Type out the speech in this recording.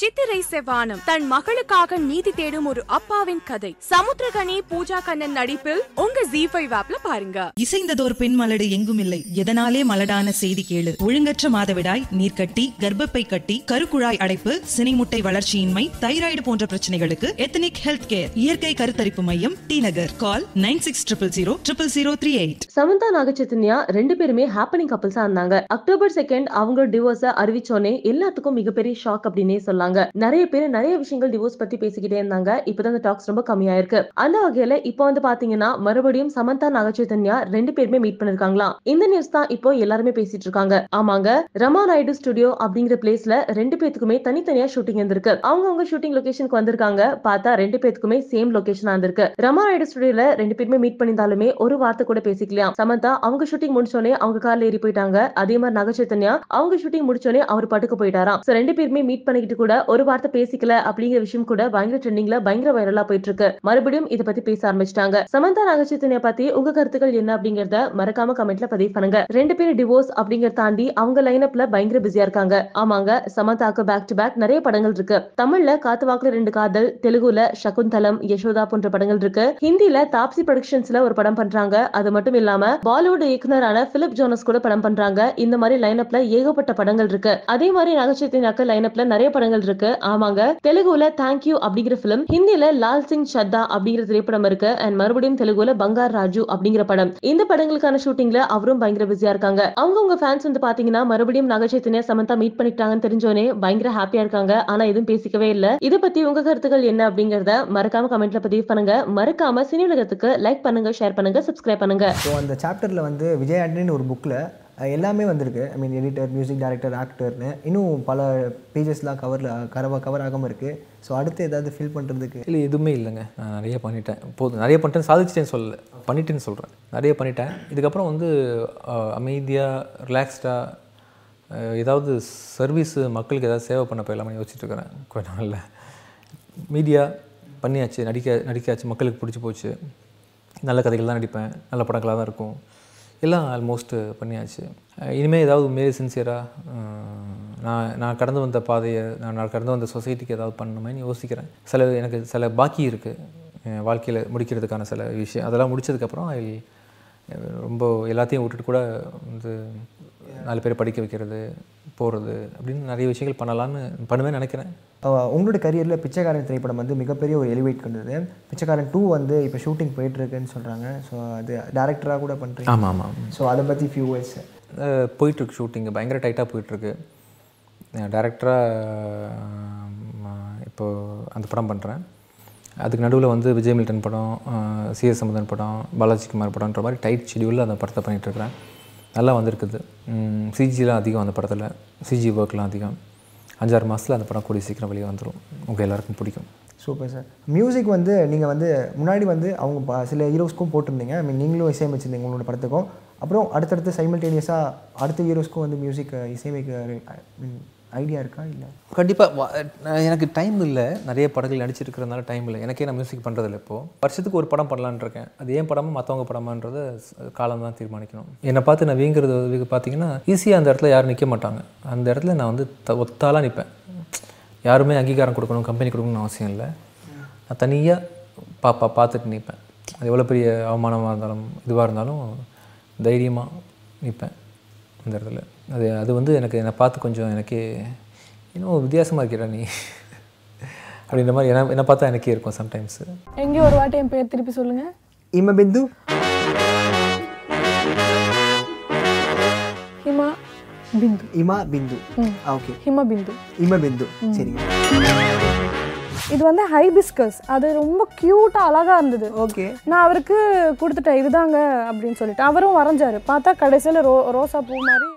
சித்திரை செவ்வானம். தன் மகளுக்காக நீதி தேடும் ஒரு அப்பாவின் கதை. சமுத்திரகனி பூஜா கண்ணன் நடிப்பில் உங்க ஜி ஃபைவ் ஆப்ல பாருங்க. இசைந்ததோர் பெண் மலடு எங்கும் இல்லை. எதனாலே மலடான செய்தி கேளு. ஒழுங்கற்ற மாதவிடாய் நீர்க்கட்டி கர்ப்பப்பை கட்டி கருக்குழாய் அடைப்பு சினைமுட்டை வளர்ச்சியின்மை தைராய்டு போன்ற பிரச்சனைகளுக்கு எத்தனிக் ஹெல்த் கேர் இயற்கை கருத்தரிப்பு மையம் T Nagar. Call nine six triple zero triple zero three eight. Samantha Naga Chaitanya ரெண்டு பேருமே ஹாப்பனிங் கப்பல்ஸா இருந்தாங்க. அக்டோபர் செகண்ட் அவங்களோட டிவோர்ஸ அறிவிச்சோனே எல்லாத்துக்கும் மிகப்பெரிய ஷாக் அப்படின்னே இருந்தாங்க நிறைய பேர் நிறைய விஷயங்கள் டிவோர்ஸ் பத்தி பேசிக்கிட்டே இருந்தாங்க. இப்பதான் அந்த டாக்ஸ் ரொம்ப கம்மியாயிருக்கு. அந்த வகையில இப்போ வந்து பாத்தீங்கன்னா மறுபடியும் சமந்தா நாகச்சைதன்யா ரெண்டு பேருமே மீட் பண்ணிருக்காங்களா இந்த நியூஸ் தான் இப்போ எல்லாருமே பேசிட்டு இருக்காங்க. ஆமாங்க ரமா நாயுடு ஸ்டுடியோ அப்படிங்கிற பிளேஸ்ல ரெண்டு பேத்துக்குமே தனித்தனியா ஷூட்டிங் இருந்திருக்கு. அவங்க அவங்க ஷூட்டிங் லொகேஷனுக்கு வந்திருக்காங்க. பார்த்தா ரெண்டு பேத்துக்குமே சேம் லொகேஷனா இருந்திருக்கு. ரமா நாயுடு ஸ்டுடியோல ரெண்டு பேருமே மீட் பண்ணியிருந்தாலுமே ஒரு வார்த்தை கூட பேசிக்கலாம் சமந்தா அவங்க ஷூட்டிங் முடிச்சோடனே அவங்க கார்ல ஏறி போயிட்டாங்க. அதே மாதிரி நாகச்சைதன்யா அவங்க ஷூட்டிங் முடிச்சோடனே அவர் பாட்டுக்கு போயிட்டாராம். ரெண்டு பேருமே மீட் பண்ணிக்கிட்டு கூட ஒரு வார்த்தை பேசிக்கல அப்படிங்கிற விஷயம் கூட பயங்கர ட்ரெண்டிங்ல பயங்கர வைரலா போயிட்டு இருக்கு மறுபடியும் இத பத்தி பேச ஆரம்பிச்சிட்டாங்க. சமந்தா நாகச்சைத்தன்யா பத்தி உங்க கருத்துக்கள் என்ன அப்படிங்கறத மறக்காம கமெண்ட்ல பதிவு பண்ணுங்க. ரெண்டு பேரும் டிவோர்ஸ் அப்படிங்கறத தாண்டி அவங்க லைனப்ல பயங்கர பிஸியா இருக்காங்க. ஆமாங்க சமந்தாக்கு பேக் டு பேக் நிறைய படங்கள் இருக்கு. தமிழ்ல காத்து வாக்குல ரெண்டு காதல் தெலுங்குல சகுந்தலம் யசோதா போன்ற படங்கள் இருக்கு. ஹிந்தில தாப்சி ப்ரொடக்ஷன்ஸ்ல ஒரு படம் பண்றாங்க. அது மட்டும் இல்லாம பாலிவுட் இயக்குனரான பிலிப் ஜோனஸ் கூட படம் பண்றாங்க. இந்த மாதிரி லைனப்ல ஏகப்பட்ட படங்கள் இருக்கு. அதே மாதிரி நகைச்சுவைனாக்க லைனப்ல நிறைய படங்கள் இருக்கு. ஆமாங்க. தெலுங்குல தேங்க்யூ அப்படிங்கிற பிலிம் ஹிந்தில லால் சிங் சத்தா அப்படிங்கிற திரைப்படம் இருக்கு. அண்ட் மறுபடியும் தெலுங்குல பங்கார் ராஜு அப்படிங்கிற படம். இந்த படங்களுக்கான ஷூட்டிங்ல அவரும் பயங்கர பிஸியா இருக்காங்க. அவங்க உங்க ஃபேன்ஸ் வந்து பாத்தீங்கன்னா மறுபடியும் நகைச்சைத்தினே சமந்தா மீட் பண்ணிட்டாங்கன்னு தெரிஞ்சோனே பயங்கர ஹாப்பியா இருக்காங்க. ஆனா எதுவும் பேசிக்கவே இல்ல. இத பத்தி உங்க கருத்துக்கள் என்ன அப்படிங்கறத மறக்காம கமெண்ட்ல பதிவு பண்ணுங்க. மறக்காம சினி உலகத்துக்கு லைக் பண்ணுங்க ஷேர் பண்ணுங்க சப்ஸ்கிரைப் பண்ணுங்க. அந்த சாப்டர்ல வந்து விஜய் ஆண்டனின்னு ஒரு புக்கில் எல்லாமே வந்திருக்கு. I mean editor music director ஆக்டர்னு இன்னும் பல பேஜஸ்லாம் கவரில் கரவா கவர் ஆகாமல் இருக்குது ஸோ அடுத்து ஏதாவது ஃபில் பண்ணுறதுக்கு இல்லை எதுவுமே இல்லைங்க. நான் நிறைய பண்ணிட்டேன். போதும். நிறைய பண்ணிட்டேன் சாதிச்சிட்டேன்னு சொல்லலை. பண்ணிட்டேன்னு சொல்கிறேன் நிறைய பண்ணிட்டேன். இதுக்கப்புறம் வந்து அமைதியாக ரிலாக்ஸ்டாக ஏதாவது சர்வீஸ் மக்களுக்கு ஏதாவது சேவை பண்ண போயிடலாம்னு யோசிச்சுட்ருக்கிறேன் கொஞ்ச நாளில். மீடியா பண்ணியாச்சு. நடிக்க நடிக்காச்சு. மக்களுக்கு பிடிச்சி போச்சு. நல்ல கதைகள் தான் நடிப்பேன். நல்ல படங்களாக தான் இருக்கும். எல்லாம் ஆல்மோஸ்ட் பண்ணியாச்சு. இனிமேல் ஏதாவது உண்மையிலே சின்சியராக நான் நான் கடந்து வந்த பாதையை நான் நான் கடந்து வந்த சொசைட்டிக்கு ஏதாவது பண்ணணுமேன்னு யோசிக்கிறேன். சில எனக்கு சில பாக்கி இருக்குது என் வாழ்க்கையில் முடிக்கிறதுக்கான சில விஷயம். அதெல்லாம் முடிச்சதுக்கப்புறம் ஐ ரொம்ப எல்லாத்தையும் விட்டுட்டு கூட வந்து நாலு பேர் படிக்க வைக்கிறது போகிறது அப்படின்னு நிறைய விஷயங்கள் பண்ணலான்னு பண்ணுவேன்னு நினைக்கிறேன். உங்களோட கரியரில் பிச்சைக்காரன் திரைப்படம் வந்து மிகப்பெரிய ஒரு எலிவேட் கொண்டது. பிச்சைக்காரன் டூ வந்து இப்போ ஷூட்டிங் போயிட்டுருக்குன்னு சொல்கிறாங்க ஸோ அது டேரக்டராக கூட பண்ணுறீங்க ஆமாம் ஆமாம் ஸோ அதை பற்றி ஃபியூ வேர்ட்ஸ் போயிட்டுருக்கு ஷூட்டிங்கு பயங்கர டைட்டாக போயிட்டுருக்கு. டேரக்டராக இப்போது அந்த படம் பண்ணுறேன் அதுக்கு நடுவில் வந்து விஜய் மில்டன் படம் சிஎஸ் சம்பந்தன் படம் பாலாஜி குமார் படம்ன்ற மாதிரி டைட் ஷெடியூலில் அந்த படத்தை பண்ணிகிட்ருக்கிறேன் நல்லா வந்திருக்குது. சிஜிலாம் அதிகம் அந்த படத்தில். சிஜி ஒர்க்லாம் அதிகம். அஞ்சாறு மாதத்தில் அந்த படம் கூடிய சீக்கிரம் வெளியே வந்துடும் உங்கள் எல்லாருக்கும் பிடிக்கும். Super sir. மியூசிக் வந்து நீங்கள் வந்து முன்னாடி வந்து அவங்க சில ஹீரோஸ்க்கும் போட்டிருந்தீங்க. ஐ மீன் நீங்களும் இசையமைச்சிருந்தீங்க உங்களோட படத்துக்கும். அப்புறம் அடுத்தடுத்து சைமல்டேனியஸாக அடுத்த ஹீரோஸ்க்கும் வந்து மியூசிக் இசையமைக்க மீன் ஐடியா இருக்கா? இல்லை. கண்டிப்பாக எனக்கு டைம் இல்லை. நிறைய படங்கள் நடிச்சிருக்கிறதுனால டைம் இல்லை. எனக்கே நான் மியூசிக் பண்ணுறதில்ல இப்போது வருஷத்துக்கு ஒரு படம் பண்ணலான்னு இருக்கேன். அது ஏன் படமா மற்றவங்க படமான்றத காலம் தான் தீர்மானிக்கணும். என்னை பார்த்து நான் வீங்கிறது பார்த்தீங்கன்னா ஈஸியாக அந்த இடத்துல யாரும் நிற்க மாட்டாங்க. அந்த இடத்துல நான் வந்து த ஒத்தாலாக நிற்பேன் யாருமே அங்கீகாரம் கொடுக்கணும் கம்பெனி கொடுக்கணும்னு அவசியம் இல்லை. நான் தனியாக பாப்பா பார்த்துட்டு நிற்பேன் அது எவ்வளோ பெரிய அவமானமாக இருந்தாலும் இதுவாக இருந்தாலும் தைரியமாக நிற்பேன் அந்த இடத்துல. அது அது வந்து எனக்கு என்னை பார்த்து கொஞ்சம் எனக்கே இன்னும் வித்தியாசமாக இருக்கிறா நீ. அப்படின்ற மாதிரி என்ன என்னை பார்த்தா எனக்கே இருக்கும் சம்டைம்ஸ் எங்கே ஒரு வாட்டி என் பேர் திருப்பி சொல்லுங்க. இம பிந்து. ஹிமா பிந்து. இமா பிந்து. ஓகே. ஹிமா பிந்து. இம பிந்து. சரிங்க. இது வந்து ஹைபிஸ்கஸ் அது ரொம்ப க்யூட்டாக அழகாக இருந்தது. ஓகே. நான் அவருக்கு கொடுத்துட்டேன் இதுதாங்க அப்படின்னு சொல்லிட்டு. அவரும் வரைஞ்சாரு. பார்த்தா கடைசியில் ரோ ரோசா பூ மாதிரி.